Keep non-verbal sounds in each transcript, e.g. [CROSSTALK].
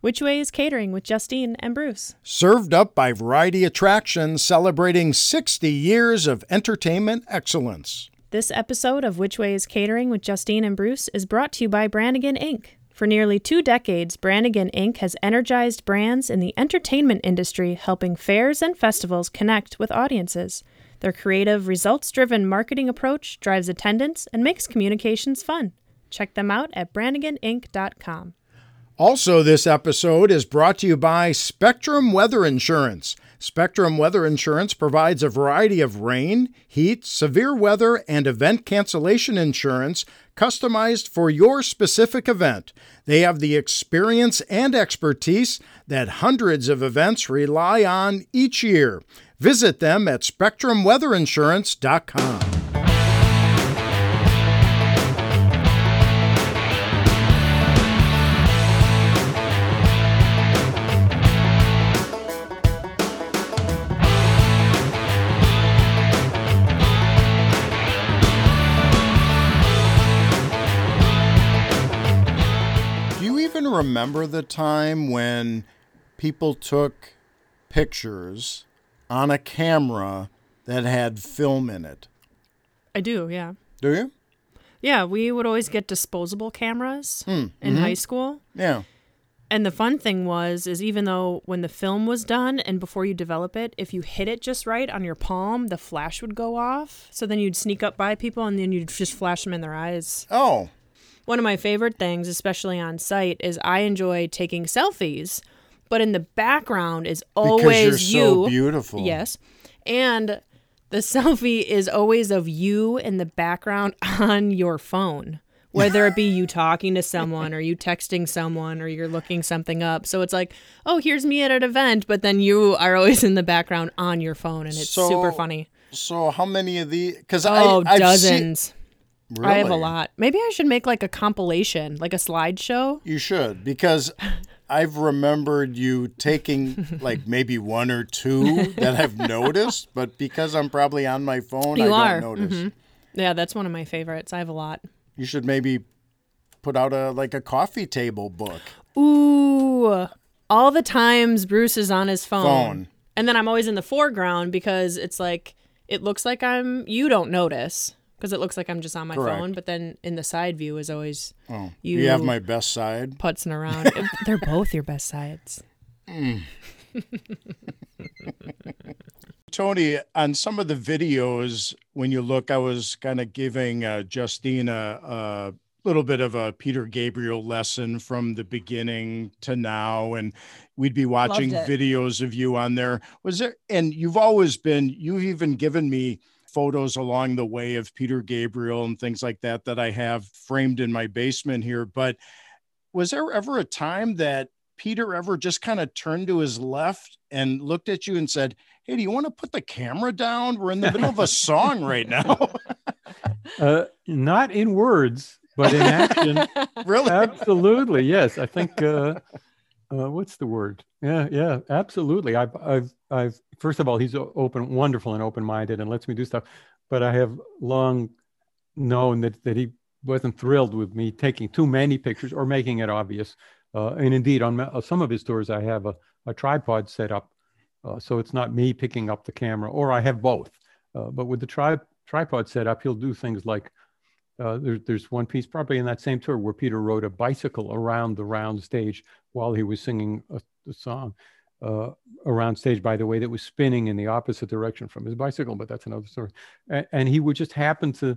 Which Way is Catering with Justine and Bruce. Served up by Variety Attractions, celebrating 60 years of entertainment excellence. This episode of Which Way is Catering with Justine and Bruce is brought to you by Brannigan Inc. For nearly two decades, Brannigan Inc. has energized brands in the entertainment industry, helping fairs and festivals connect with audiences. Their creative, results driven marketing approach drives attendance and makes communications fun. Check them out at branniganinc.com. Also, this episode is brought to you by Spectrum Weather Insurance. Spectrum Weather Insurance provides a variety of rain, heat, severe weather, and event cancellation insurance customized for your specific event. They have the experience and expertise that hundreds of events rely on each year. Visit them at spectrumweatherinsurance.com. remember the time when people took pictures on a camera that had film in it? I do, yeah. Do you? Yeah, we would always get disposable cameras Hmm, in high school. Yeah. And the fun thing was is even though when the film was done and before you develop it, if you hit it just right on your palm, the flash would go off. So then you'd sneak up by people and then you'd just flash them in their eyes. Oh, One of my favorite things, especially on site, is I enjoy taking selfies, but in the background is always because you're you. so beautiful. Yes. And the selfie is always of you in the background [LAUGHS] on your phone, whether it be you [LAUGHS] talking to someone or you texting someone or you're looking something up. So it's like, oh, here's me at an event, but then you are always in the background on your phone and it's So, super funny. So how many of the? Because Oh, I I've dozens. Seen, I have a lot. Maybe I should make like a compilation, like a slideshow. You should because I've remembered you taking [LAUGHS] like maybe one or two that I've noticed, but because I'm probably on my phone, You I are. don't notice. Mm-hmm. Yeah, that's one of my favorites. I have a lot. You should maybe put out a like a coffee table book. Ooh, all the times Bruce is on his phone. Phone. And then I'm always in the foreground because it's like, it looks like I'm, you don't notice because it looks like I'm just on my Correct. phone. But then in the side view is always Oh, You- you have my best side. putzing around. [LAUGHS] They're both your best sides. [LAUGHS] Tony, on some of the videos, when you look, I was kind of giving uh, Justine a, a little bit of a Peter Gabriel lesson from the beginning to now, and we'd be watching videos of you on there. Was there, and you've always been, you've even given me photos along the way of Peter Gabriel and things like that that I have framed in my basement here. But was there ever a time that Peter ever just kind of turned to his left and looked at you and said, Hey, do you want to put the camera down? We're in the middle of a song right [LAUGHS] now. Uh, not in words, but in action. [LAUGHS] really? absolutely, yes. I think. Uh, uh, what's the word? Yeah, yeah, absolutely. I've, I've, I've. First of all, he's open, wonderful, and open-minded, and lets me do stuff. But I have long known that that he wasn't thrilled with me taking too many pictures or making it obvious. Uh, and indeed, on ma- uh, some of his tours, I have a, a tripod set up, uh, so it's not me picking up the camera, or I have both. Uh, but with the tri- tripod set up, he'll do things like uh, there, there's one piece probably in that same tour where Peter rode a bicycle around the round stage while he was singing a, a song uh, around stage, by the way, that was spinning in the opposite direction from his bicycle, but that's another story. And, and he would just happen to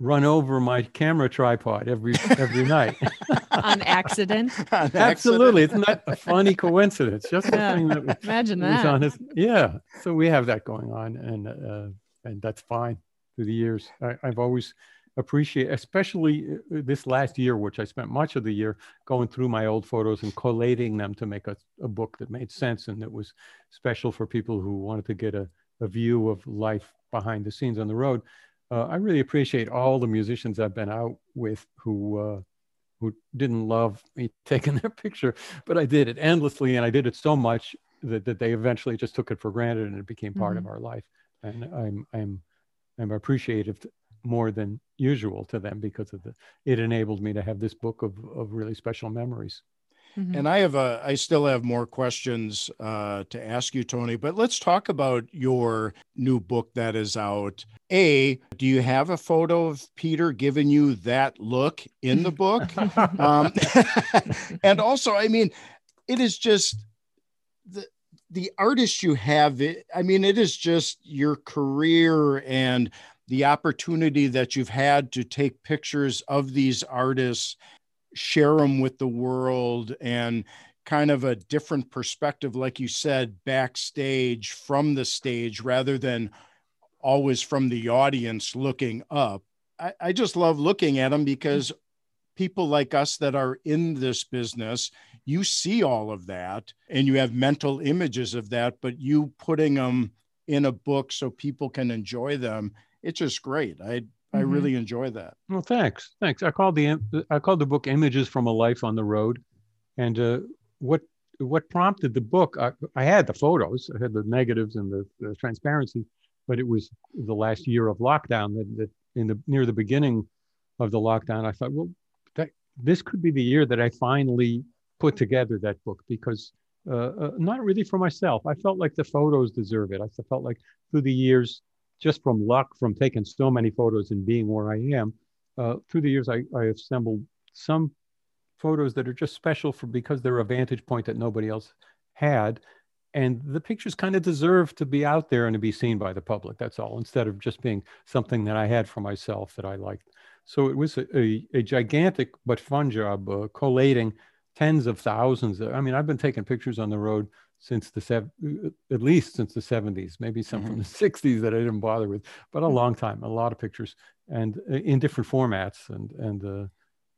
run over my camera tripod every every night. [LAUGHS] On accident. [LAUGHS] On accident? Absolutely, isn't a funny coincidence? Just Yeah. thing that was, Imagine was that. on his yeah. So we have that going on, and uh, and that's fine through the years. I, I've always appreciate, especially uh, this last year, which I spent much of the year going through my old photos and collating them to make a, a book that made sense and that was special for people who wanted to get a, a view of life behind the scenes on the road. Uh, I really appreciate all the musicians I've been out with who uh, who didn't love me [LAUGHS] taking their picture, but I did it endlessly, and I did it so much that, that they eventually just took it for granted, and it became part of our life. And I'm I'm I'm appreciative more than usual to them because of the it enabled me to have this book of of really special memories. Mm-hmm. And I have a, I still have more questions uh, to ask you, Tony. But let's talk about your new book that is out. A, do you have a photo of Peter giving you that look in the book? [LAUGHS] um, [LAUGHS] and also, I mean, it is just the the artist you have. It, I mean, it is just your career and the opportunity that you've had to take pictures of these artists share them with the world and kind of a different perspective, like you said, backstage from the stage rather than always from the audience looking up. I, I just love looking at them because people like us that are in this business, you see all of that and you have mental images of that, but you putting them in a book so people can enjoy them, it's just great. I I mm-hmm. really enjoy that. Well, thanks, thanks. I called the I called the book "Images from a Life on the Road," and uh, what what prompted the book? I, I, had the photos, I had the negatives and the, the, transparency, but it was the last year of lockdown that, that in the near the beginning of the lockdown, I thought, well, that, this could be the year that I finally put together that book because uh, uh, not really for myself. I felt like the photos deserve it. I felt like through the years just from luck from taking so many photos and being where I am, uh, through the years, I, I assembled some photos that are just special for because they're a vantage point that nobody else had. And the pictures kind of deserve to be out there and to be seen by the public. That's all, instead of just being something that I had for myself that I liked. So it was a, a, a gigantic but fun job uh, collating tens of thousands. Of, I mean, I've been taking pictures on the road since the sev- at least since the 70s maybe some mm-hmm. from the 60s that i didn't bother with but a mm. long time a lot of pictures and uh, in different formats and and uh,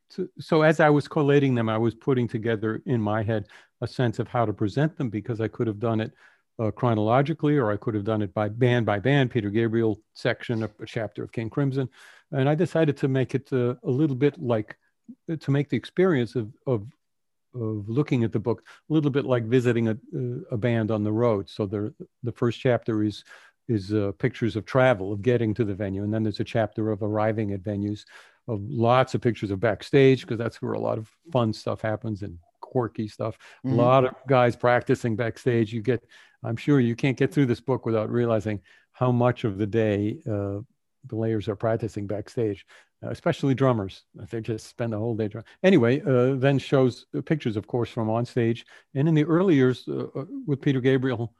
so, so as i was collating them i was putting together in my head a sense of how to present them because i could have done it uh, chronologically or i could have done it by band by band peter gabriel section of a chapter of king crimson and i decided to make it uh, a little bit like to make the experience of, of of looking at the book a little bit like visiting a, a band on the road. So the the first chapter is is uh, pictures of travel of getting to the venue, and then there's a chapter of arriving at venues, of lots of pictures of backstage because that's where a lot of fun stuff happens and quirky stuff. Mm-hmm. A lot of guys practicing backstage. You get, I'm sure you can't get through this book without realizing how much of the day uh, the layers are practicing backstage. Uh, especially drummers. They just spend the whole day drumming. Anyway, uh, then shows pictures, of course, from on stage. And in the early years uh, uh with Peter Gabriel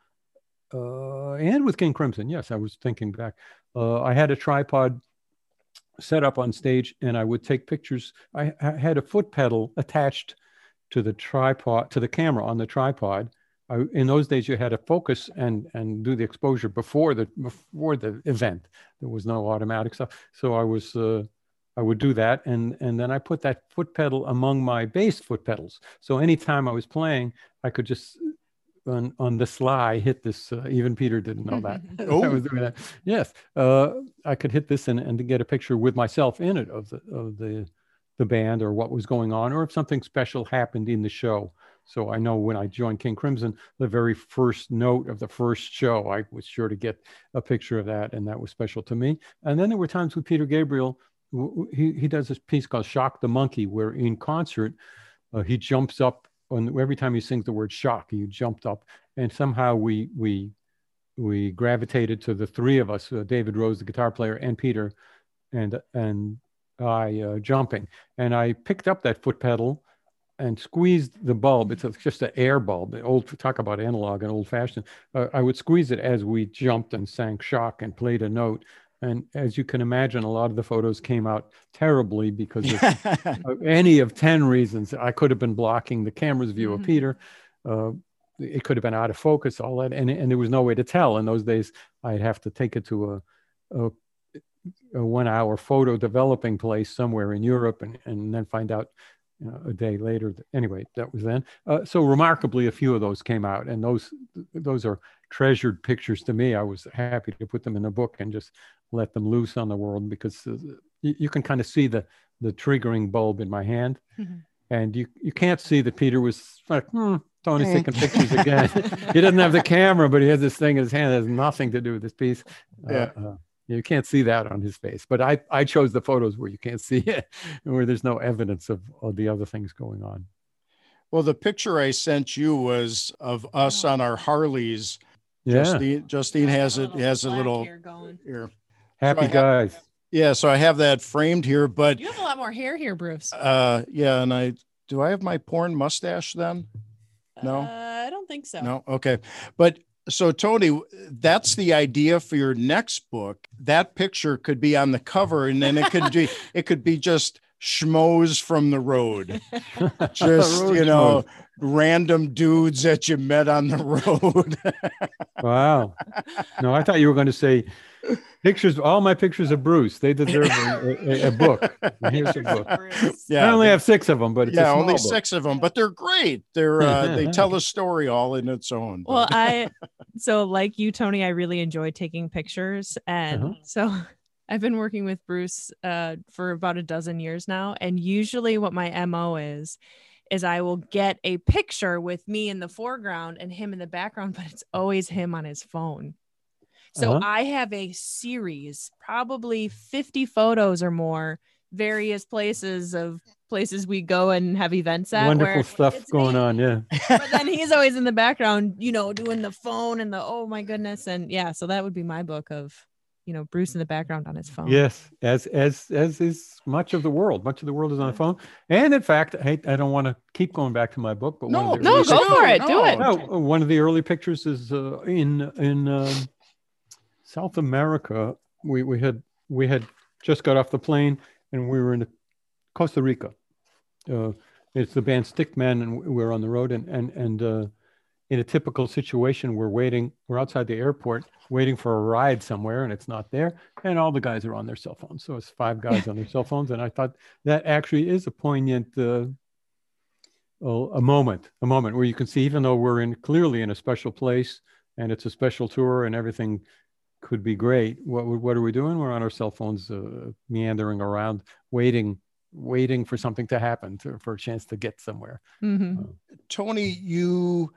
uh, and with King Crimson, yes, I was thinking back. I had a tripod set up on stage and I would take pictures. I, I had a foot pedal attached to the tripod, to the camera on the tripod. I, in those days you had to focus and and do the exposure before the before the event there was no automatic stuff so i was uh, I would do that, and and then I put that foot pedal among my bass foot pedals. So anytime I was playing, I could just on on the sly hit this. Uh, even Peter didn't know that [LAUGHS] [LAUGHS] oh. I was doing that. Yes, uh, I could hit this and and get a picture with myself in it of the of the the band or what was going on, or if something special happened in the show. So I know when I joined King Crimson, the very first note of the first show, I was sure to get a picture of that, and that was special to me. And then there were times with Peter Gabriel he, he does this piece called Shock the Monkey, where in concert, uh, he jumps up on every time he sings the word shock, he jumped up. And somehow we, we, we gravitated to the three of us, uh, David Rhodes, the guitar player, and Peter, and, and I uh, jumping. And I picked up that foot pedal and squeezed the bulb. It's just an air bulb. Old talk about analog and old fashioned. Uh, I would squeeze it as we jumped and sang shock and played a note. And as you can imagine, a lot of the photos came out terribly because of [LAUGHS] any of 10 reasons. I could have been blocking the camera's view mm-hmm. of Peter. Uh, it could have been out of focus, all that. And, and there was no way to tell. In those days, I'd have to take it to a, a, a one hour photo developing place somewhere in Europe and, and then find out you know, a day later. Anyway, that was then. Uh, so remarkably, a few of those came out, and those those are treasured pictures to me. I was happy to put them in a book and just let them loose on the world because uh, you, you, can kind of see the the triggering bulb in my hand, mm-hmm. and you you can't see that Peter was like, hmm, Tony's taking pictures again. [LAUGHS] he doesn't have the camera, but he has this thing in his hand that has nothing to do with this piece. Uh, yeah. Uh, you can't see that on his face, but I, I chose the photos where you can't see it, [LAUGHS] where there's no evidence of, of the other things going on. Well, the picture I sent you was of us Oh. on our Harleys. Yeah. Justine, Justine has it has a little hair going. here. Happy I have- guys. Yeah, so I have that framed here, but You have a lot more hair here, Bruce. uh yeah, and I do I have my porn mustache then? No. Uh, I don't think so. No, okay. But so Tony, that's the idea for your next book. That picture could be on the cover, and then it could be [LAUGHS] it could be just schmoes from the road. [LAUGHS] Just Road you know, schmoes. random dudes that you met on the road. [LAUGHS] Wow. No, I thought you were going to say pictures. All my pictures of Bruce. They deserve a, a, a book. [LAUGHS] Here's a book. yeah, I only have six of them, but it's a yeah, small only book. six of them, but they're great. They're uh, they tell a story all in its own. but- Well, I so like you, Tony, I really enjoy taking pictures, and Uh-huh. so I've been working with Bruce uh, for about a dozen years now, and usually what my mo is is I will get a picture with me in the foreground and him in the background, but it's always him on his phone. So Uh-huh. I have a series, probably 50 photos or more, various places of places we go and have events at. Wonderful where stuff going me on. Yeah. [LAUGHS] but then he's always in the background, you know, doing the phone and the oh my goodness. And yeah, so that would be my book of, you know, Bruce in the background on his phone. Yes, as as as is much of the world. Much of the world is on the phone. And in fact, I, I don't want to keep going back to my book, but No, one of the No, early go pictures- for it. Do it. no. No, one of the early pictures is uh, in in um, South America. We we had we had just got off the plane and we were in Costa Rica. Uh, it's the band Stick Men, and we we're on the road. And and and uh, in a typical situation, we're waiting. We're outside the airport, waiting for a ride somewhere, and it's not there. And all the guys are on their cell phones. So it's five guys on their [LAUGHS] cell phones. And I thought that actually is a poignant. Uh, a a moment, a moment where you can see, even though we're in clearly in a special place and it's a special tour and everything could be great. What what are we doing? We're on our cell phones, uh, meandering around, waiting, waiting for something to happen, to, for a chance to get somewhere. Mhm. Tony, you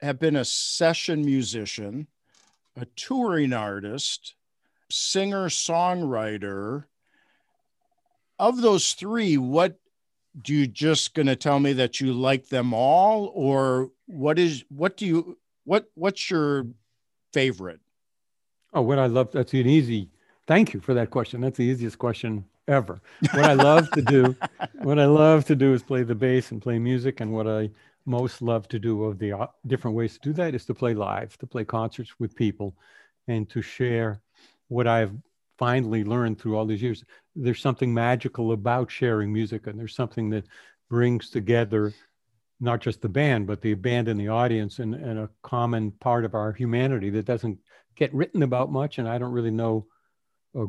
have been a session musician, a touring artist, singer songwriter. Of those three, what do you just going to tell me that you like them all, or what is what do you what what's your favorite? Oh, what I love, that's an easy, thank you for that question. That's the easiest question ever. What I love to do, [LAUGHS] what I love to do is play the bass and play music. And what I most love to do of the uh, different ways to do that is to play live, to play concerts with people and to share what I've finally learned through all these years. There's something magical about sharing music and there's something that brings together not just the band, but the band and the audience and, and a common part of our humanity that doesn't get written about much. And I don't really know a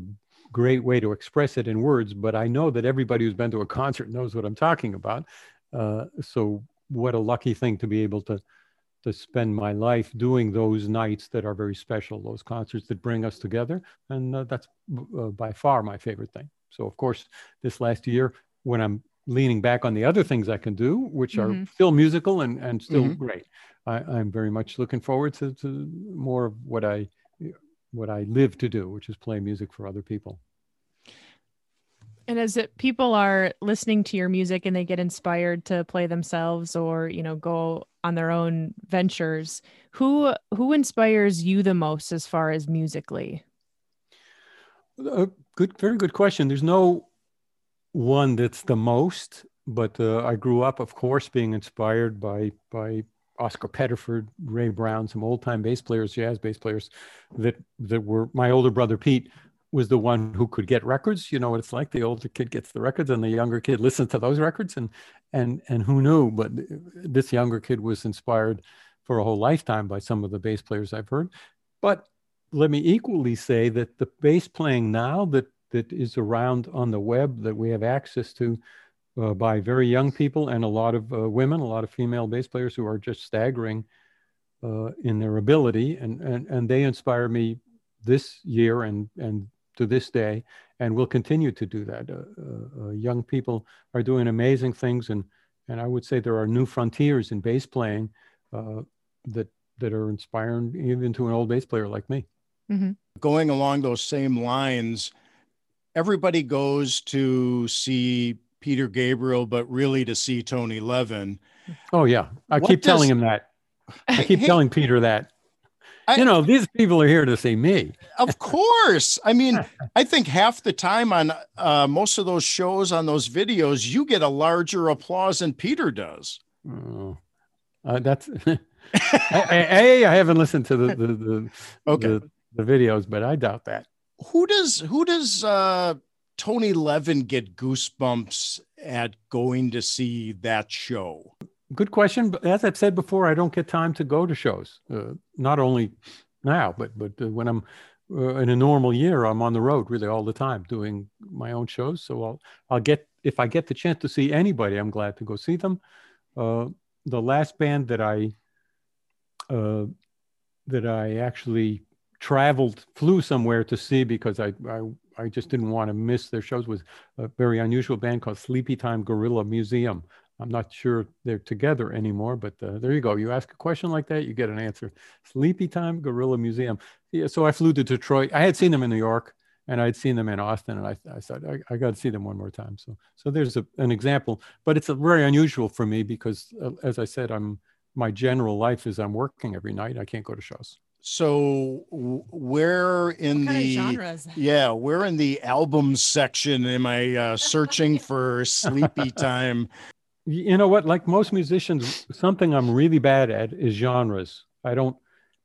great way to express it in words, but I know that everybody who's been to a concert knows what I'm talking about. Uh, so what a lucky thing to be able to to spend my life doing those nights that are very special, those concerts that bring us together, and uh, that's uh, by far my favorite thing. So of course, this last year when I'm leaning back on the other things I can do, which are Mhm. still musical and and still Mhm. great, I, I'm very much looking forward to, to more of what I what I live to do, which is play music for other people. And as it, people are listening to your music and they get inspired to play themselves or, you know, go on their own ventures, who who inspires you the most as far as musically? Uh, good, very good question. There's no one that's the most, but uh, I grew up, of course, being inspired by by Oscar Pettiford, Ray Brown, some old time bass players, jazz bass players, that that were my older brother Pete was the one who could get records. You know what it's like. The older kid gets the records, and the younger kid listens to those records. And and and who knew? But this younger kid was inspired for a whole lifetime by some of the bass players I've heard. But let me equally say that the bass playing now that that is around on the web that we have access to uh, by very young people and a lot of uh, women, a lot of female bass players who are just staggering uh, in their ability, and, and and they inspire me this year and and to this day, and will continue to do that. Uh, uh, uh, young people are doing amazing things, and and I would say there are new frontiers in bass playing uh, that that are inspiring even to an old bass player like me. Going along those same lines, everybody goes to see Peter Gabriel, but really to see Tony Levin. Oh yeah, I What keep telling him that. I [LAUGHS] keep Hey, telling Peter that. I- you know, these people are here to see me. Of course. I mean, I think half the time on uh, most of those shows on those videos, you get a larger applause than Peter does. Oh, uh, that's. [LAUGHS] A, I haven't listened to the the the, Okay. the the videos, but I doubt that. Who does who does uh, Tony Levin get goosebumps at going to see that show? Good question. But as I've said before, I don't get time to go to shows. Uh, not only now, but but uh, when I'm uh, in a normal year, I'm on the road really all the time doing my own shows. So I'll I'll get if I get the chance to see anybody, I'm glad to go see them. Uh, the last band that I uh, that I actually traveled, flew somewhere to see because I I, I just didn't want to miss their shows was a very unusual band called Sleepytime Gorilla Museum. I'm not sure they're together anymore, but uh, there you go. You ask a question like that, you get an answer. Sleepytime Gorilla Museum. Yeah, so I flew to Detroit. I had seen them in New York and I'd seen them in Austin, and I, I thought I, I got to see them one more time. So so there's a, an example, but it's a very unusual for me because, uh, as I said, I'm my general life is I'm working every night. I can't go to shows. So where in What kind the of genres? yeah, where in the album section am I uh, searching for Sleepytime? You know what? Like most musicians something i'm really bad at is genres. I don't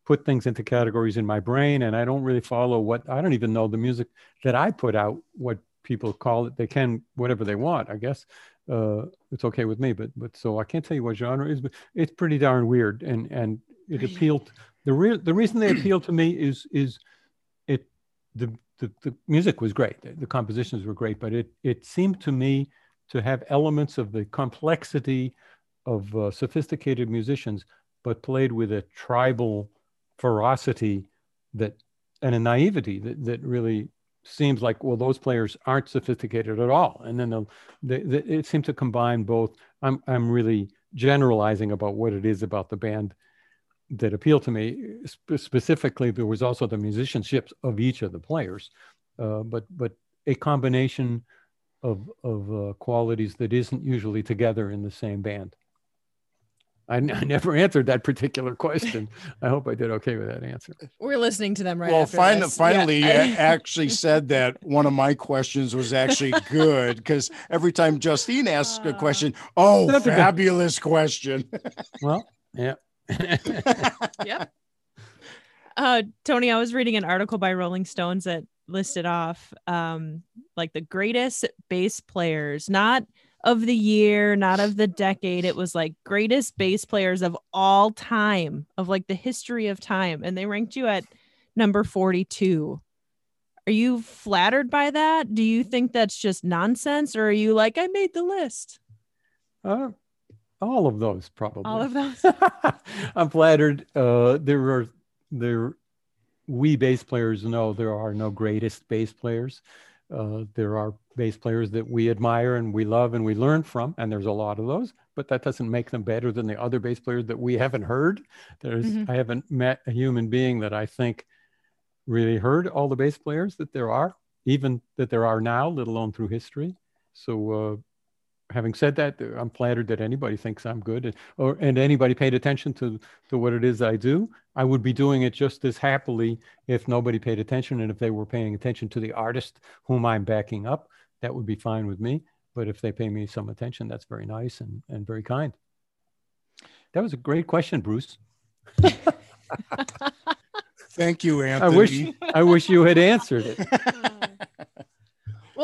put things into categories in my brain and i don't really follow what i don't even know the music that i put out what people call it. They can whatever they want i guess. Uh, it's okay with me but but so i can't tell you what genre is, but it's pretty darn weird and and it appealed the real the reason they appealed to me is is it the the, the music was great. The, the compositions were great but it it seemed to me to have elements of the complexity of uh, sophisticated musicians, but played with a tribal ferocity that and a naivety that, that really seems like well those players aren't sophisticated at all. And then the, the, the, it seemed to combine both. I'm, I'm really generalizing about what it is about the band that appealed to me. Spe- specifically there was also the musicianships of each of the players uh, but but a combination of of uh, qualities that isn't usually together in the same band. I, n- [LAUGHS] I never answered that particular question. [LAUGHS] I hope I did okay with that answer. We're listening to them right well, after fin- this. finally, Yeah. you [LAUGHS] actually said that one of my questions was actually good because every time Justine asks a Uh, question, oh, That's a good- fabulous question. Well, yeah. yep. Uh, Tony, I was reading an article by Rolling Stones that listed off um, like the greatest bass players, not of the year, not of the decade. It was like greatest bass players of all time, of like the history of time. And they ranked you at number 42. Are you flattered by that? Do you think that's just nonsense? Or are you like, I made the list? Uh, all of those probably. All of those? [LAUGHS] I'm flattered. Uh, there are there we bass players know there are no greatest bass players. Uh, there are bass players that we admire and we love and we learn from, and there's a lot of those. But that doesn't make them better than the other bass players that we haven't heard. There's Mhm. I haven't met a human being that I think really heard all the bass players that there are, even that there are now, let alone through history. So uh, having said that, I'm flattered that anybody thinks I'm good, and, or and anybody paid attention to to what it is I do. I would be doing it just as happily if nobody paid attention, and if they were paying attention to the artist whom I'm backing up, that would be fine with me. But if they pay me some attention, that's very nice and and very kind. That was a great question, Bruce. [LAUGHS] Thank you, Anthony. I wish I wish you had answered it. [LAUGHS]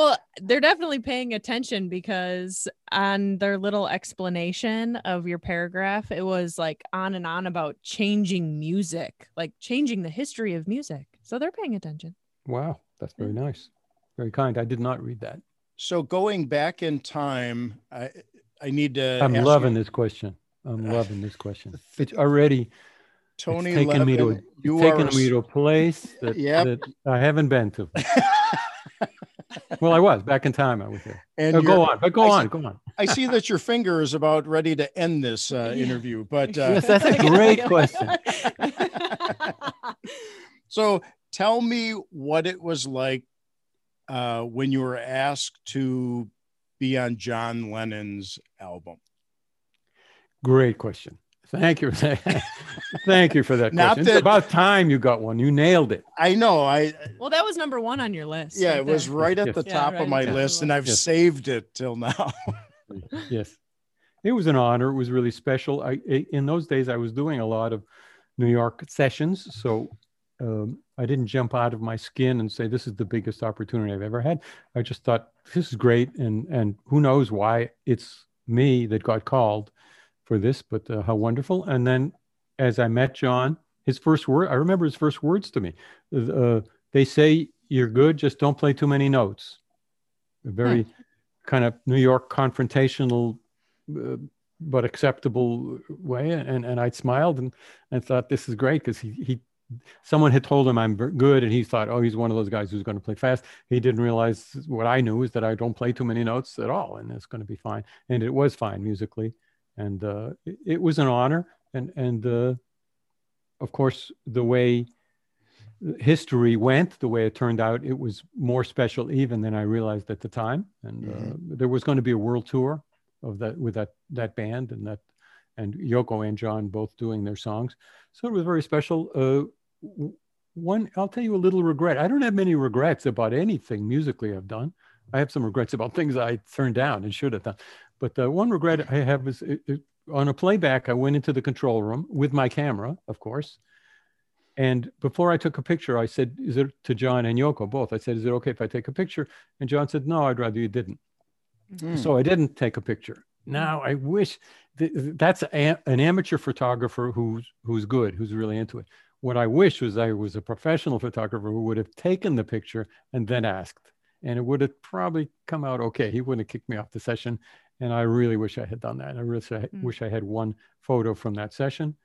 Well, they're definitely paying attention because on their little explanation of your paragraph, it was like on and on about changing music, like changing the history of music. So they're paying attention. Wow, that's very nice, very kind. I did not read that. So going back in time, I I need to. I'm loving you, this question. I'm uh, loving this question. [LAUGHS] It's already Tony it's taken me to a, you taken are me to a place [LAUGHS] that, Yep. that I haven't been to. [LAUGHS] well, I was back in time. I was [LAUGHS] there. and Oh, go on, but go I on, see- go on. I see that your finger is about ready to end this uh, Yeah. interview, but uh, Yes, that's a [LAUGHS] great question. [LAUGHS] so tell me what it was like uh, when you were asked to be on John Lennon's album? Great question. Thank you. [LAUGHS] Thank you for that Not question. that- it's about time you got one. You nailed it. I know. I Well, that was number one on your list. yeah, right it was there. right at Yes. the Yeah, top right of my at the top of list, and I've Yes. saved it till now. [LAUGHS] yes it was an honor it was really special i i- in those days i was doing a lot of new york sessions so um, i didn't jump out of my skin and say this is the biggest opportunity i've ever had i just thought this is great and and who knows why it's me that got called for this but uh, how wonderful and then as i met john his first word i remember his first words to me uh, they say you're good just don't play too many notes a very kind of New York confrontational, uh, but acceptable way. And and I smiled and and thought this is great because he he someone had told him I'm good and he thought oh he's one of those guys who's going to play fast. He didn't realize what I knew is that I don't play too many notes at all and it's going to be fine. And it was fine musically, and uh, it, it was an honor. And and uh, of course the way history went the way it turned out it was more special even than i realized at the time. And uh, there was going to be a world tour of that with that that band and that and yoko and john both doing their songs. So it was very special. Uh, one i'll tell you a little regret. I don't have many regrets about anything musically i've done. I have some regrets about things i turned down and should have done but uh, one regret i have is it, it, on a playback i went into the control room with my camera of course and before I took a picture, I said, "Is it to John and Yoko both?" I said, "Is it okay if I take a picture?" And John said, "No, I'd rather you didn't." Hmm. So I didn't take a picture. Now I wish th- that's a, an amateur photographer who's who's good, who's really into it. What I wish was I was a professional photographer who would have taken the picture and then asked, and it would have probably come out okay. He wouldn't have kicked me off the session, and I really wish I had done that. I really Mm. wish I had one photo from that session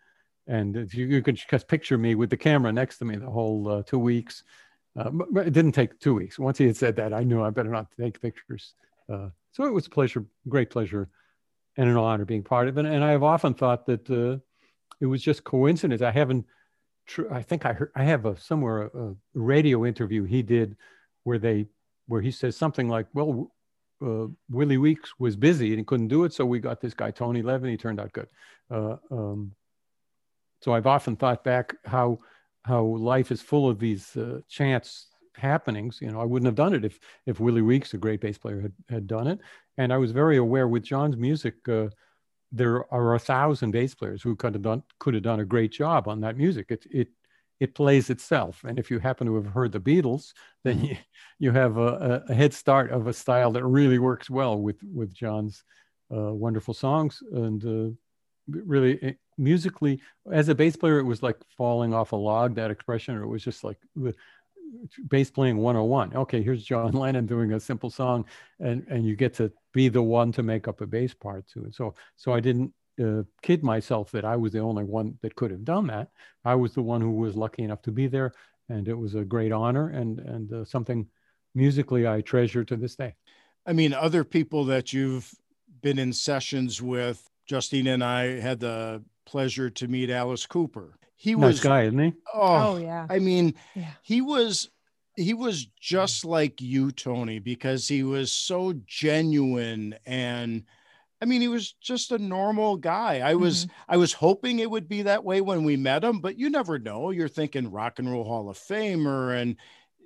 and if you, you could just picture me with the camera next to me the whole uh, two weeks. Uh, but, but it didn't take two weeks. Once he had said that, I knew I better not take pictures. Uh, so it was a pleasure, great pleasure, and an honor being part of it. And I have often thought that uh, it was just coincidence. I haven't. Tr- I think I heard. I have a somewhere a, a radio interview he did where they where he says something like, "Well, uh, Willie Weeks was busy and he couldn't do it, so we got this guy Tony Levin. He turned out good." Uh, um, so I've often thought back how how life is full of these uh, chance happenings. You know, I wouldn't have done it if if Willie Weeks, a great bass player, had had done it. And I was very aware with John's music. Uh, there are a thousand bass players who could have done could have done a great job on that music. It it it plays itself. And if you happen to have heard the Beatles, then you, you have a, a head start of a style that really works well with with John's uh, wonderful songs. And uh, really it, musically as a bass player it was like falling off a log that expression or it was just like the bass playing 101 okay here's john [LAUGHS] lennon doing a simple song and and you get to be the one to make up a bass part to it. So so i didn't uh, kid myself that i was the only one that could have done that i was the one who was lucky enough to be there and it was a great honor and and uh, something musically i treasure to this day I mean, other people that you've been in sessions with, Justine and I had the pleasure to meet Alice Cooper. He nice was, guy isn't he oh, Oh, yeah. I mean, Yeah. he was he was just like you, Tony, because he was so genuine and I mean, he was just a normal guy. I was Mm-hmm. I was hoping it would be that way when we met him, but you never know. You're thinking rock and roll hall of famer and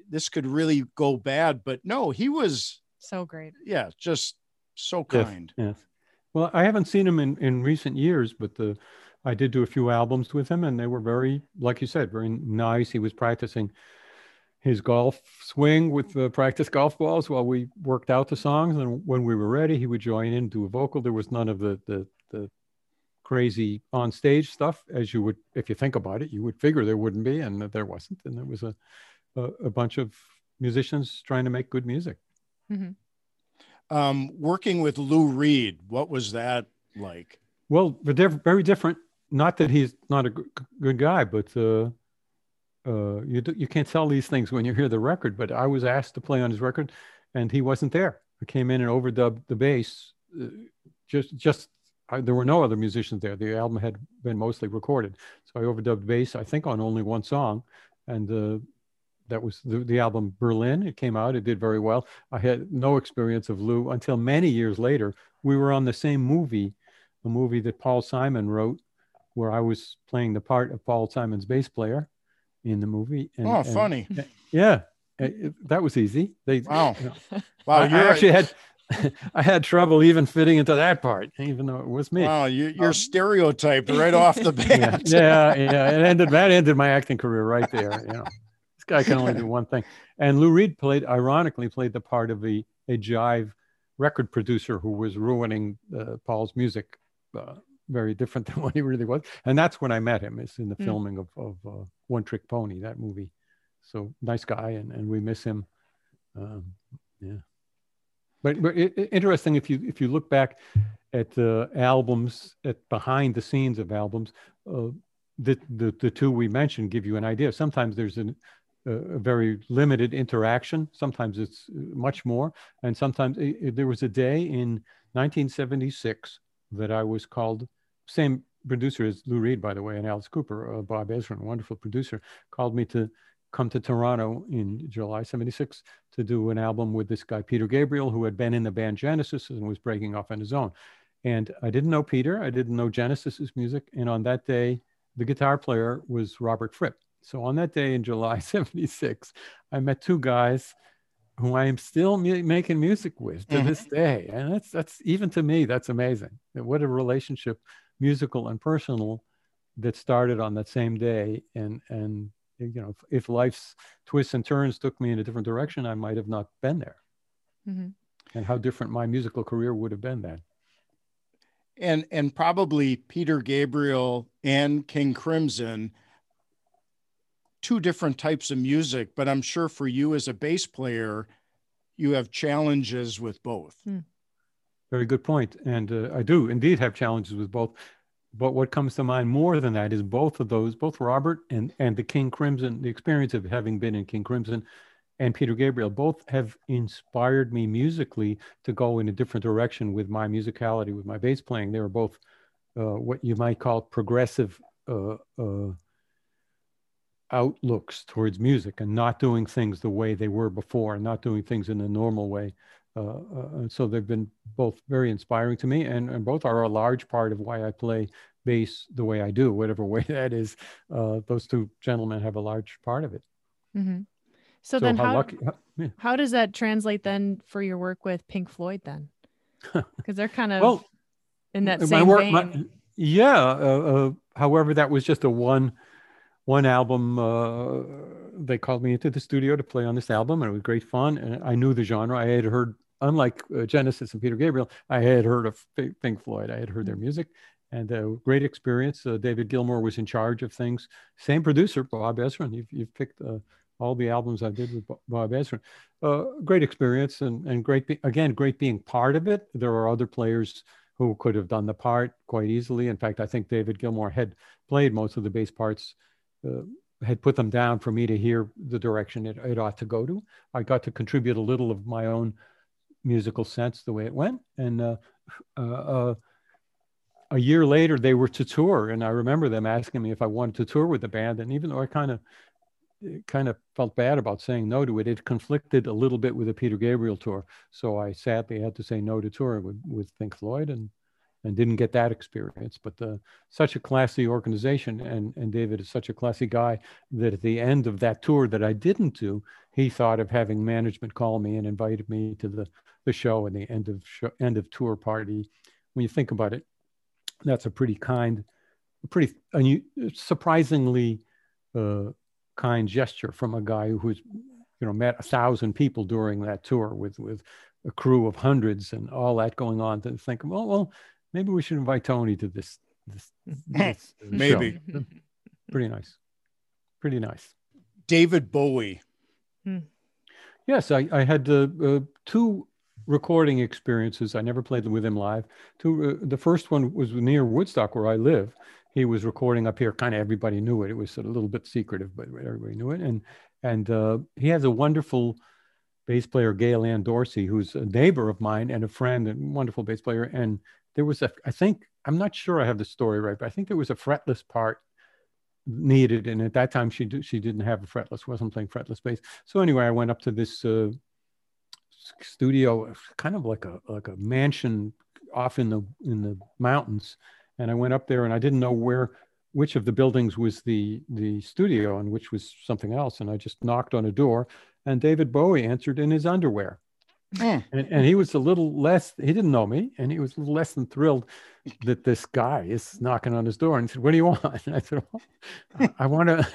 this could really go bad, but no, he was So great. yeah, just so Yes, kind. Yes. Well, I haven't seen him in, in recent years, but the, I did do a few albums with him and they were very, like you said, very nice. He was practicing his golf swing with the practice golf balls while we worked out the songs. And when we were ready, he would join in, do a vocal. There was none of the, the, the crazy on stage stuff as you would, if you think about it, you would figure there wouldn't be, and there wasn't. And there was a, a, a bunch of musicians trying to make good music. Um, working with Lou Reed, what was that like? Well, but they're very different. Not that he's not a good guy, but uh, uh, you you can't tell these things when you hear the record. But I was asked to play on his record, and he wasn't there. I came in and overdubbed the bass. Uh, just just I, there were no other musicians there. The album had been mostly recorded, so I overdubbed bass. I think on only one song, and uh, that was the, the album Berlin. It came out, it did very well. I had no experience of Lou until many years later. We were on the same movie, a movie that Paul Simon wrote, where I was playing the part of Paul Simon's bass player in the movie. And, oh, funny. Yeah, it, that was easy. They, wow. You know, [LAUGHS] wow. I, I actually had [LAUGHS] I had trouble even fitting into that part, even though it was me. Wow, you, are um, stereotyped right [LAUGHS] off the bat. Yeah, yeah, yeah, it ended. That ended my acting career right there. You know, this guy can only do one thing. And Lou Reed played, ironically, played the part of a a jive record producer who was ruining uh, Paul's music. Uh, very different [LAUGHS] than what he really was, and that's when I met him. It's in the mm. filming of, of uh, One Trick Pony, that movie. So nice guy, and, and we miss him. Um, yeah. But, but it, interesting if you if you look back at the albums at behind the scenes of albums, uh, the, the the two we mentioned give you an idea. Sometimes there's an, a very limited interaction. Sometimes it's much more, and sometimes it, it, there was a day in 1976 that I was called. Same producer as Lou Reed, by the way, and Alice Cooper, uh, Bob Ezrin, wonderful producer, called me to come to Toronto in July 76 to do an album with this guy, Peter Gabriel, who had been in the band Genesis and was breaking off on his own. And I didn't know Peter, I didn't know Genesis's music. And on that day, the guitar player was Robert Fripp. So on that day in July [LAUGHS] 76, I met two guys who I am still mu- making music with to mm-hmm. this day. And that's, that's even to me, that's amazing. What a relationship, musical and personal, that started on that same day. And, and you know, if, if, life's twists and turns took me in a different direction, I might have not been there. Mm-hmm. And how different my musical career would have been then. And and probably Peter Gabriel and King Crimson, two different types of music, but I'm sure for you as a bass player, you have challenges with both. Mm. Very good point. And uh, I do indeed have challenges with both but what comes to mind more than that is both of those, both Robert and and the King Crimson, the experience of having been in King Crimson, and Peter Gabriel, both have inspired me musically to go in a different direction with my musicality, with my bass playing. They were both uh, what you might call progressive uh, uh, outlooks towards music, and not doing things the way they were before, and not doing things in a normal way. Uh, uh, so they've been both very inspiring to me, and, and both are a large part of why I play bass the way I do, whatever [LAUGHS] way that is. Uh, those two gentlemen have a large part of it. Mm-hmm. So, so, then, how, how, lucky, how, yeah. how, does that translate then for your work with Pink Floyd then? [LAUGHS] Because they're kind of well, in that same work, vein. My, yeah. Uh, uh, however, that was just a one one album. Uh, they called me into the studio to play on this album, and it was great fun. And I knew the genre. I had heard unlike uh, Genesis and Peter Gabriel, I had heard of Pink Floyd. I had heard their mm. music and a great experience. Uh, David Gilmour was in charge of things. Same producer, Bob Ezrin. You've, you've picked uh, all the albums I did with Bob Ezrin. Uh, great experience and, and great, be- again, great being part of it. There are other players who could have done the part quite easily. In fact, I think David Gilmour had played most of the bass parts, uh, had put them down for me to hear the direction it, it ought to go to. I got to contribute a little of my own musical sense the way it went. And uh, uh, uh, a year later, they were to tour, and I remember them asking me if I wanted to tour with the band. And even though I kind of kind of felt bad about saying no to it, it conflicted a little bit with the Peter Gabriel tour. So I sadly had to say no to touring with, with Pink Floyd, and and didn't get that experience. But uh, such a classy organization, and and David is such a classy guy that at the end of that tour that I didn't do, he thought of having management call me and invited me to the the show and the end of show, end of tour party. When you think about it, that's a pretty kind, pretty surprisingly uh, kind gesture from a guy who's you know met a thousand people during that tour with with a crew of hundreds and all that going on. To think, well, well, maybe we should invite Tony to this. This, [LAUGHS] this maybe [LAUGHS] pretty nice, pretty nice. David Bowie. Hmm. Yes, I, I had uh, uh, two recording experiences. I never played them with him live. Two, uh, the first one was near Woodstock, where I live. He was recording up here. Kind of everybody knew it. It was sort of a little bit secretive, but everybody knew it. And and uh, he has a wonderful bass player, Gail Ann Dorsey, who's a neighbor of mine and a friend and wonderful bass player. And there was a, I think, I'm not sure I have the story right, but I think there was a fretless part needed. And at that time, she did, she didn't have a fretless, wasn't playing fretless bass. So anyway, I went up to this uh, studio, kind of like a like a mansion off in the in the mountains, and I went up there, and I didn't know where which of the buildings was the the studio and which was something else, and I just knocked on a door, and David Bowie answered in his underwear. Mm. And, and, he was a little less, he didn't know me, and he was less than thrilled that this guy is knocking on his door. And he said, What do you want? And I said, well, I want to,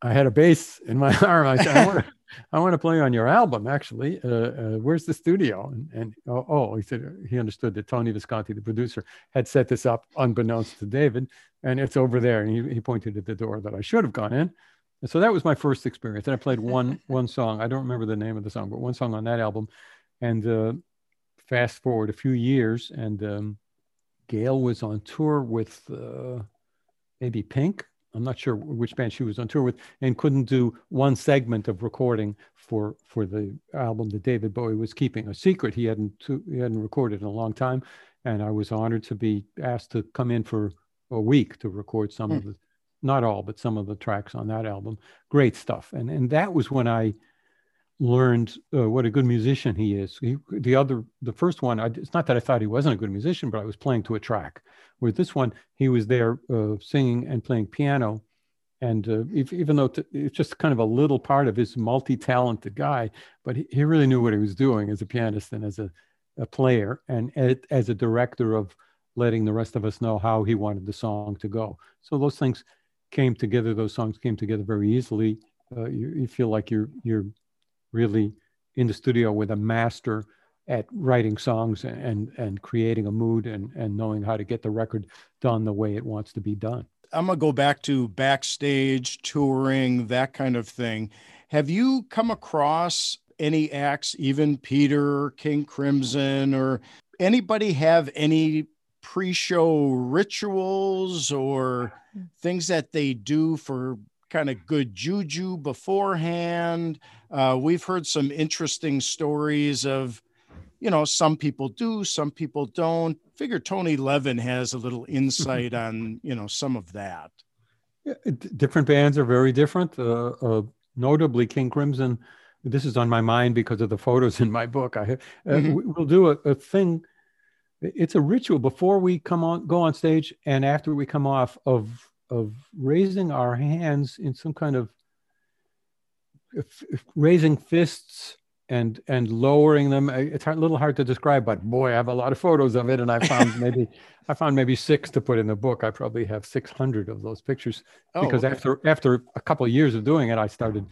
I had a bass in my [LAUGHS] arm. I said, I want to, I want to play on your album, actually. Uh, uh, where's the studio? And, and oh, oh, he said he understood that Tony Visconti, the producer, had set this up unbeknownst to David, and it's over there. And he, he pointed at the door that I should have gone in. And so that was my first experience. And I played one one song. I don't remember the name of the song, but one song on that album. And uh, fast forward a few years, and um, Gail was on tour with uh, maybe Pink I'm not sure which band she was on tour with, and couldn't do one segment of recording for for the album that David Bowie was keeping a secret. He hadn't he hadn't recorded in a long time, and I was honored to be asked to come in for a week to record some mm. of the, not all, but some of the tracks on that album. Great stuff, and and that was when I learned uh, what a good musician he is. He, the other, the first one, I, it's not that I thought he wasn't a good musician, but I was playing to a track. With this one, he was there uh, singing and playing piano. And uh, if, even though t- it's just kind of a little part of his multi-talented guy, but he, he, really knew what he was doing as a pianist and as a, a player and as a director of letting the rest of us know how he wanted the song to go. So those things came together. Those songs came together very easily. Uh, you, you feel like you're you're really in the studio with a master at writing songs and and creating a mood and and knowing how to get the record done the way it wants to be done. I'm gonna go back to backstage touring, that kind of thing. Have you come across any acts, even Peter, King Crimson, or anybody have any pre-show rituals or things that they do for kind of good juju beforehand. Uh, we've heard some interesting stories of, you know, some people do, some people don't. Figure Tony Levin has a little insight [LAUGHS] on, you know, some of that. Yeah, different bands are very different. Uh, uh, notably, King Crimson. This is on my mind because of the photos in my book. I uh, mm-hmm. we'll do a, a thing it's a ritual before we come on go on stage and after we come off of of raising our hands in some kind of raising fists and and lowering them it's a little hard to describe but boy i have a lot of photos of it and i found [LAUGHS] maybe i found maybe six to put in the book. I probably have 600 of those pictures oh, because okay. after after a couple of years of doing it i started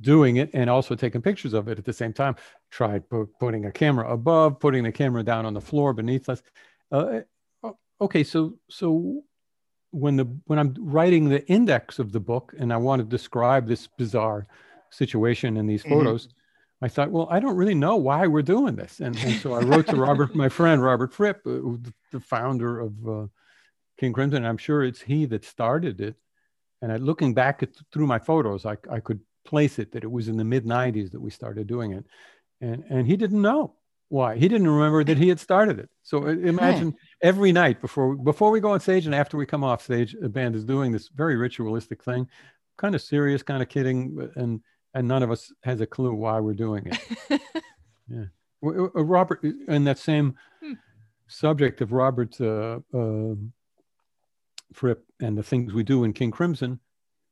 doing it and also taking pictures of it at the same time. Tried putting a camera above putting the camera down on the floor beneath us. Uh, okay so so when the when I'm writing the index of the book and I want to describe this bizarre situation in these mm-hmm. photos, mm-hmm. I thought, well, I don't really know why we're doing this, and, and so I wrote to Robert, my friend Robert Fripp, uh, the founder of uh, King Crimson. I'm sure it's he that started it. And I, looking back at, through my photos, I, I could place it that it was in the mid 90s that we started doing it, and and he didn't know why? He didn't remember that he had started it. So imagine every night before before we go on stage and after we come off stage a band is doing this very ritualistic thing kind of serious kind of kidding and and none of us has a clue why we're doing it. [LAUGHS] Yeah. Uh, robert and that same hmm. subject of robert uh, uh, fripp and the things we do in king crimson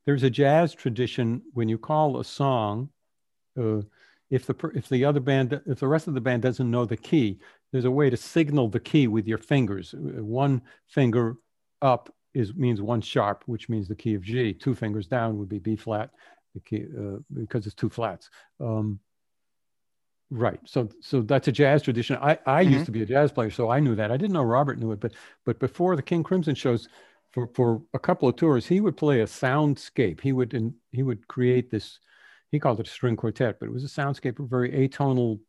there's a jazz tradition when you call a song uh, if the if the other band if the rest of the band doesn't know the key there's a way to signal the key with your fingers. One finger up is means one sharp which means the key of g. Two fingers down would be b flat the key uh, because it's two flats. Um, right. So so that's a jazz tradition. I i mm-hmm. used to be a jazz player so i knew that. I didn't know robert knew it but but before the king crimson shows for for a couple of tours he would play a soundscape. He would in, he would create this he called it a string quartet, but it was a soundscape, a very atonal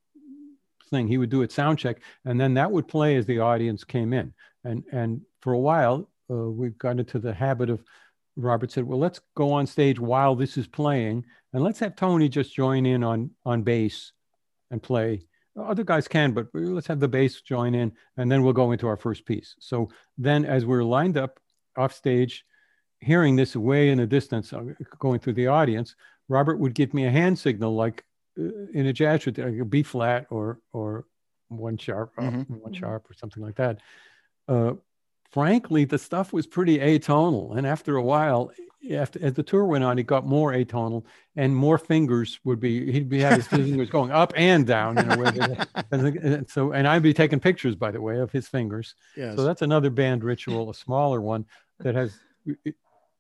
thing. He would do it sound check, and then that would play as the audience came in. And and for a while, uh, we got into the habit of Robert said, "Well, let's go on stage while this is playing, and let's have Tony just join in on on bass and play. Other guys can, but let's have the bass join in, and then we'll go into our first piece." So then, as we're lined up off stage, hearing this way in the distance, uh, going through the audience, Robert would give me a hand signal like uh, in a jazz like a B flat or or one sharp, uh, Mhm. one sharp or something like that. Uh, frankly, the stuff was pretty atonal, and after a while, after as the tour went on, it got more atonal, and more fingers would be he'd be have his [LAUGHS] fingers going up and down in a way. That, and so, and I'd be taking pictures, by the way, of his fingers. Yes. So that's another band ritual, a smaller one that has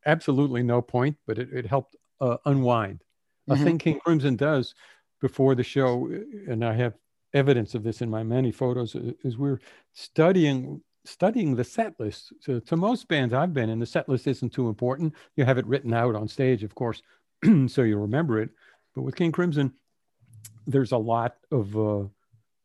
absolutely no point, but it, it helped uh, unwind. Mhm. A thing King Crimson does before the show, and I have evidence of this in my many photos, uh, is we're studying studying the set list. So to most bands I've been in, the set list isn't too important. You have it written out on stage, of course, [CLEARS THROAT] so you remember it. But with King Crimson, there's a lot of uh,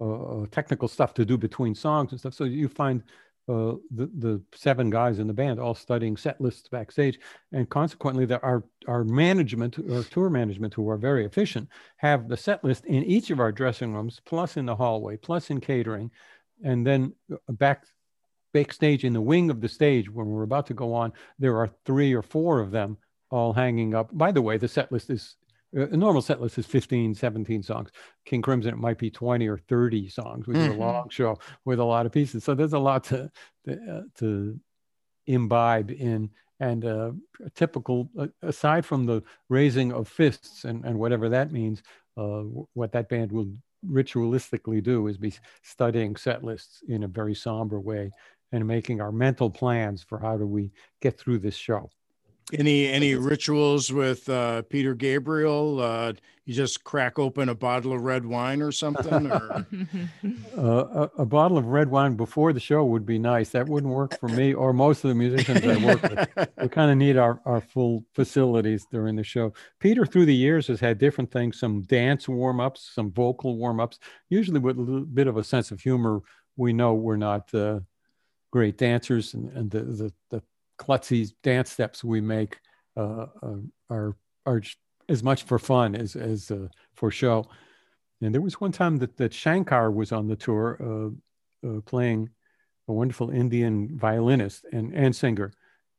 uh, technical stuff to do between songs and stuff. So you find uh, the the seven guys in the band all studying set lists backstage, and consequently, the, our our management, our tour management, who are very efficient, have the set list in each of our dressing rooms, plus in the hallway, plus in catering, and then uh, back backstage in the wing of the stage when we're about to go on, there are three or four of them all hanging up. By the way, the set list is a normal set list is 15, 17 songs. King Crimson, it might be 20 or 30 songs. We do Mhm. a long show with a lot of pieces. So there's a lot to, to, uh, to imbibe in. And uh, a typical, uh, aside from the raising of fists and, and whatever that means, uh, w- what that band will ritualistically do is be studying set lists in a very somber way and making our mental plans for how do we get through this show. Any any rituals with uh, Peter Gabriel? Uh, you just crack open a bottle of red wine or something, or [LAUGHS] Uh, a, a bottle of red wine before the show would be nice. That wouldn't work for me or most of the musicians I work with. We [LAUGHS] kind of need our, our full facilities during the show. Peter, through the years, has had different things some dance warm ups, some vocal warm ups, usually with a little bit of a sense of humor. We know we're not uh, great dancers, and, and the, the, the klutzy dance steps we make uh, uh, are, are as much for fun as, as uh, for show. And there was one time that, that Shankar was on the tour uh, playing a wonderful Indian violinist and, and singer.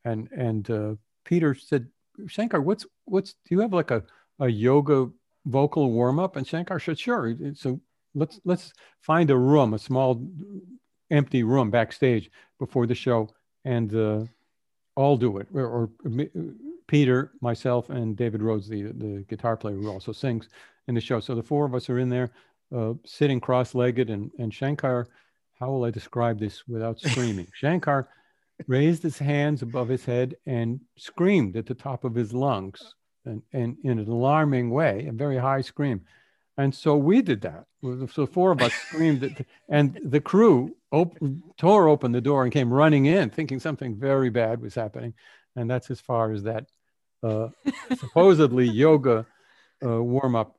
And, and uh, Peter said, Shankar, what's, what's, do you have like a, a yoga vocal warm up? And Shankar said, sure. So let's, let's find a room, a small empty room backstage before the show and uh, all do it. Or, or Peter, myself, and David Rhodes, the, the guitar player who also sings in the show. So the four of us are in there uh, sitting cross-legged and, and Shankar, how will I describe this without [LAUGHS] screaming? Shankar raised his hands above his head and screamed at the top of his lungs and, and in an alarming way, a very high scream. And so we did that. So four of us screamed, at, and the crew op- tore open the door and came running in, thinking something very bad was happening. And that's as far as that uh, [LAUGHS] supposedly yoga uh, warm up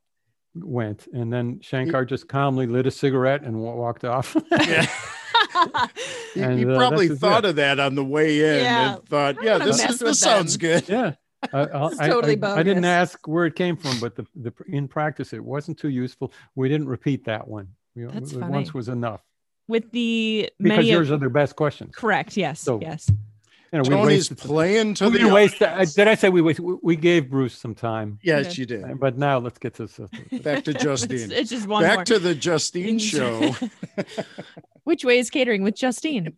went. And then Shankar just calmly lit a cigarette and wa- walked off. [LAUGHS] yeah. he, [LAUGHS] And, he uh, probably that's thought it. of that on the way in Yeah. and thought, yeah, this is, this sounds good. yeah. I, I, It's I- totally I- I didn't ask where it came from, but the, the in practice it wasn't too useful. We didn't repeat that one. We, That's we- funny. once was enough With the because many yours of, are the best questions. correct, yes, So- yes. You know, we Tony's wasted, playing to we the didn't waste. uh, did I say we wasted? we- We gave Bruce some time, Yes, Okay. you did. but now let's get to this. [LAUGHS] Back to Justine. it's just one Back more. to the Justine [LAUGHS] show. [LAUGHS] Which way is catering with Justine?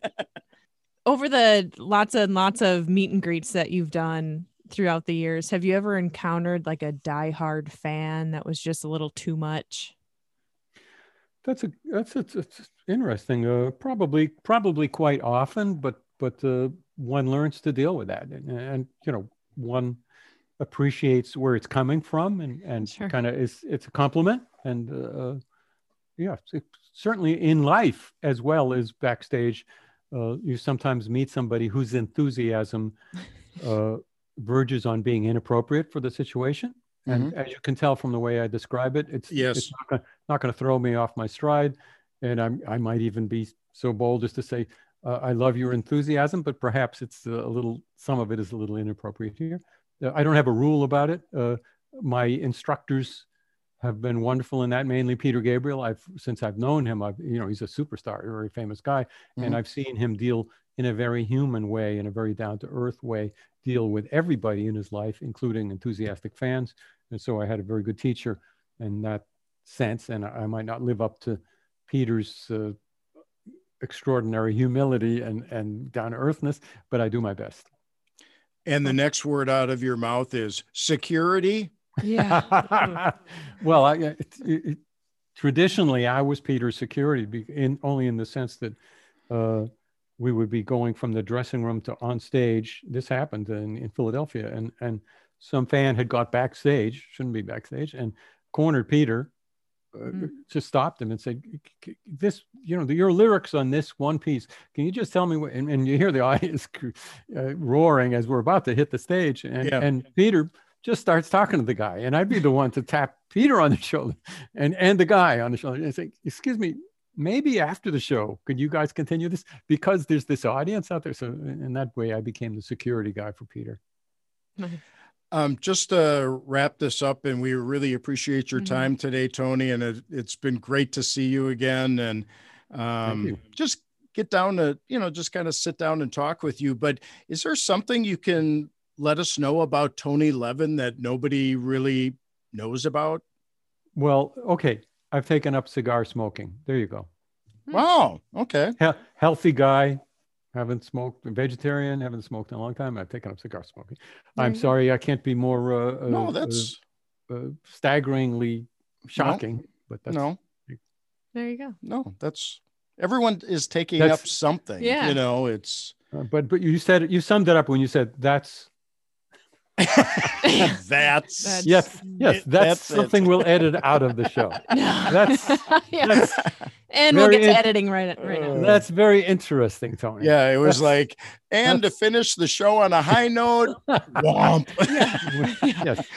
Over the lots and lots of meet and greets that you've done throughout the years, have you ever encountered like a diehard fan that was just a little too much? That's a that's it's, it's interesting. Uh, probably probably quite often, but but uh, one learns to deal with that, and, and you know one appreciates where it's coming from, and and Sure. kind of is it's a compliment, and uh, yeah, certainly in life as well as backstage. Uh, you sometimes meet somebody whose enthusiasm uh, [LAUGHS] verges on being inappropriate for the situation. And as you can tell from the way I describe it, it's, Yes. it's not going to throw me off my stride. And I'm, I might even be so bold as to say, uh, I love your enthusiasm, but perhaps it's a little, some of it is a little inappropriate here. Uh, I don't have a rule about it. Uh, my instructors have been wonderful in that, mainly Peter Gabriel. I've, since I've known him, I've, you know, he's a superstar, a very famous guy. And Mhm. I've seen him deal in a very human way, in a very down to earth way, deal with everybody in his life, including enthusiastic fans. And so I had a very good teacher in that sense. And I might not live up to Peter's uh, extraordinary humility and, and down earthness, but I do my best. And the next word out of your mouth is security. Yeah. [LAUGHS] well, I, it, it, traditionally, I was Peter's security, in, only in the sense that uh, we would be going from the dressing room to on stage. This happened in, in Philadelphia, and and some fan had got backstage, shouldn't be backstage, and cornered Peter. Uh, mm. Just stopped him and said, "This, you know, the, your lyrics on this one piece. Can you just tell me what?" And, and you hear the [LAUGHS] audience uh, roaring as we're about to hit the stage, and yeah. and Peter just starts talking to the guy, and I'd be the one to tap Peter on the [LAUGHS] shoulder and and the guy on the shoulder and say, "Excuse me, maybe after the show, could you guys continue this? Because there's this audience out there. So in that way, I became the security guy for Peter. [LAUGHS] Um, just to wrap this up, and we really appreciate your mm-hmm. time today, Tony. And it, has been great to see you again. And um, just get down to, you know, just kind of sit down and talk with you. But is there something you can let us know about Tony Levin that nobody really knows about? Well, okay. I've taken up cigar smoking. There you go. Wow. Okay. He- healthy guy. Haven't smoked. Vegetarian. Haven't smoked in a long time. I've taken up cigar smoking. There I'm sorry. I can't be more. Uh, no, uh, that's uh, staggeringly shocking. No. But that's no. There you go. No, that's everyone is taking that's, up something. Yeah. You know, it's. Uh, but but you said you summed it up when you said that's [LAUGHS] that's, that's, yes, yes. That's, that's something it. we'll edit out of the show. [LAUGHS] That's, yeah. that's and we'll get to in- editing right, right now. That's very interesting, Tony. Yeah, it was like, and to finish the show on a high note, [LAUGHS] womp. yes.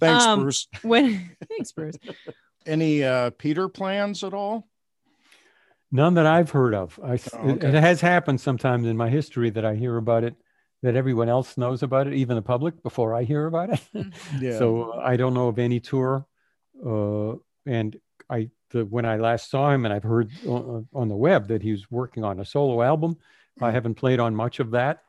Thanks, um, Bruce. When thanks, Bruce. Any uh, Peter plans at all? None that I've heard of. I, oh, okay. it, it has happened sometimes in my history that I hear about it that everyone else knows about it, even the public, before I hear about it. Mm-hmm. [LAUGHS] yeah. So I don't know of any tour. Uh, and I, the, when I last saw him, and I've heard on, on the web that he's working on a solo album. Mm-hmm. I haven't played on much of that,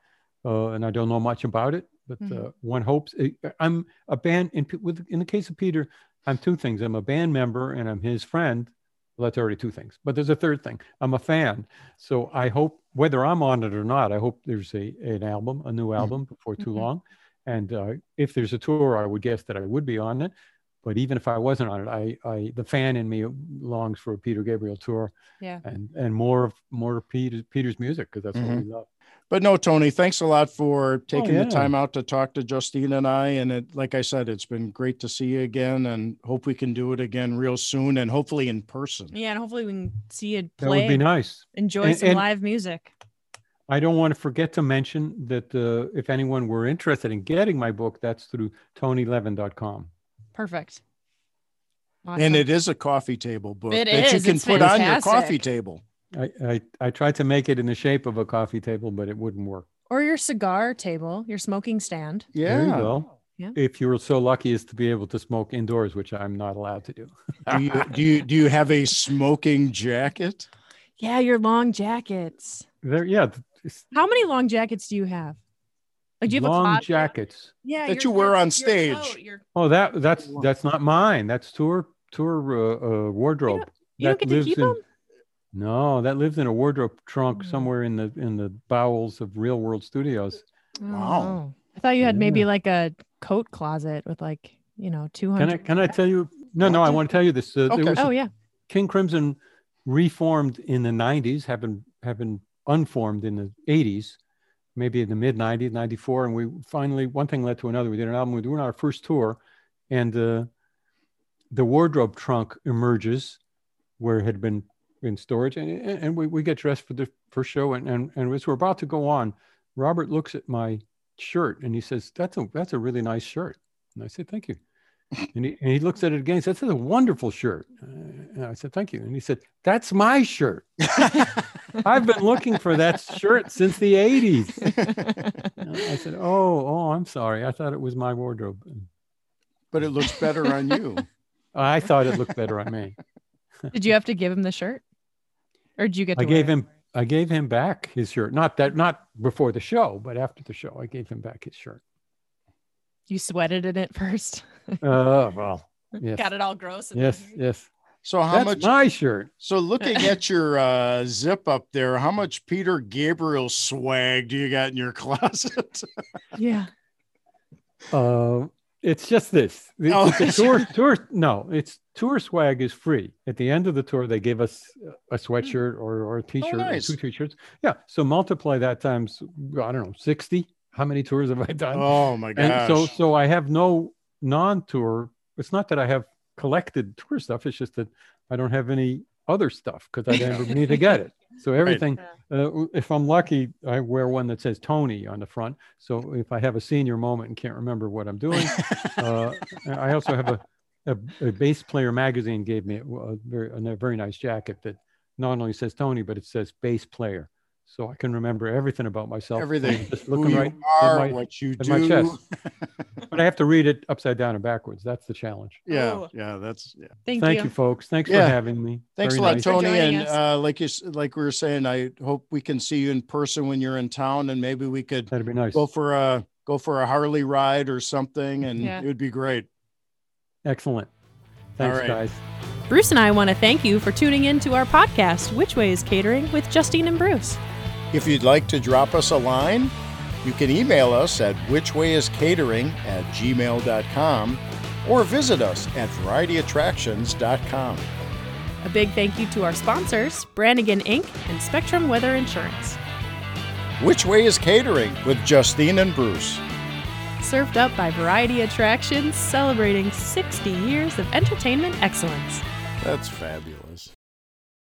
uh, and I don't know much about it. But mm-hmm. uh, one hopes. Eh, I'm a band in with in the case of Peter. I'm two things. I'm a band member and I'm his friend. Well, that's already two things. But there's a third thing. I'm a fan. So I hope, whether I'm on it or not, I hope there's a an album, a new mm-hmm. album before too mm-hmm. long. And uh, if there's a tour, I would guess that I would be on it. But even if I wasn't on it, I, I the fan in me longs for a Peter Gabriel tour. Yeah. And and more of more of Peter, Peter's music because that's mm-hmm. what we love. But no, Tony, thanks a lot for taking oh, yeah. the time out to talk to Justine and I. And it, like I said, it's been great to see you again and hope we can do it again real soon and hopefully in person. Yeah. And hopefully we can see you play. That would be nice. Enjoy and, some and live music. I don't want to forget to mention that uh, if anyone were interested in getting my book, that's through tonylevin.com. Perfect. Awesome. And it is a coffee table book it that is. you can it's put fantastic. on your coffee table. I, I, I tried to make it in the shape of a coffee table, but it wouldn't work. Or your cigar table, your smoking stand. Yeah. There you go. Yeah. If you were so lucky as to be able to smoke indoors, which I'm not allowed to do. [LAUGHS] do you do you do you have a smoking jacket? Yeah, your long jackets. There, yeah. How many long jackets do you have? Like, do you have long jackets? Yeah, that you wear on stage. Coat, oh, that that's that's not mine. That's tour tour uh, uh, wardrobe. You don't, you don't get to keep in, them. No, that lives in a wardrobe trunk mm. somewhere in the in the bowels of Real World Studios. Wow. I thought you had yeah. maybe like a coat closet with like, you know, 200. Can I can I tell you? No, no, I want to tell you this. Uh, okay. oh, yeah. King Crimson reformed in the 90s, have been have been unformed in the 80s, maybe in the mid 90s, 94 and we finally one thing led to another. We did an album, we were doing our first tour and uh, the wardrobe trunk emerges where it had been in storage and, and we, we get dressed for the first show and, and, and as we're about to go on robert looks at my shirt and he says that's a that's a really nice shirt. And i said thank you. [LAUGHS] And he, and he looks at it again he says that's a wonderful shirt. Uh, and i said thank you. And he said that's my shirt. [LAUGHS] I've been looking for that shirt since the 80s [LAUGHS] i said oh oh i'm sorry. I thought it was my wardrobe. But it looks better on you. I thought it looked better on me. Did you have to give him the shirt or did you get? I gave him. I gave him back his shirt. Not that, not before the show, but after the show, I gave him back his shirt. You sweated in it first. [LAUGHS] Uh, well, [LAUGHS] yes, Got it all gross. and yes, then- yes. So how That's much? my shirt. So looking [LAUGHS] at your uh, zip up there, how much Peter Gabriel swag do you got in your closet? Yeah. Uh, it's just this. Oh. [LAUGHS] tour, tour. No, it's tour swag is free. At the end of the tour, they give us a sweatshirt or, or a oh, t-shirt, or nice. two t-shirts. Yeah. So multiply that times, I don't know, 60. How many tours have I done? oh my gosh! and so, so I have no non-tour. It's not that I have collected tour stuff. It's just that I don't have any other stuff because I never [LAUGHS] need to get it. So everything, uh, if I'm lucky, I wear one that says Tony on the front. So if I have a senior moment and can't remember what I'm doing, uh, I also have a, a, a bass player magazine gave me a, a very, a very nice jacket that not only says Tony, but it says bass player. So I can remember everything about myself. everything, Just who looking you right are, my, what you do. my chest. [LAUGHS] but I have to read it upside down and backwards. That's the challenge. yeah, Oh. yeah, that's yeah. Thank, Thank you. you, folks. Thanks Yeah. for having me. Thanks Very a lot, nice. Tony. And uh, like you, like we were saying, I hope we can see you in person when you're in town, and maybe we could That'd be nice. go for a go for a Harley ride or something, and Yeah. it would be great. Excellent. Thanks, right. guys. Bruce and I want to thank you for tuning in to our podcast, Which Way is Catering with Justine and Bruce. If you'd like to drop us a line, you can email us at whichwayiscatering at gmail.com or visit us at varietyattractions.com. A big thank you to our sponsors, Brannigan Inc. and Spectrum Weather Insurance. Which Way is Catering with Justine and Bruce. Served up by Variety Attractions, celebrating 60 years of entertainment excellence. That's fabulous.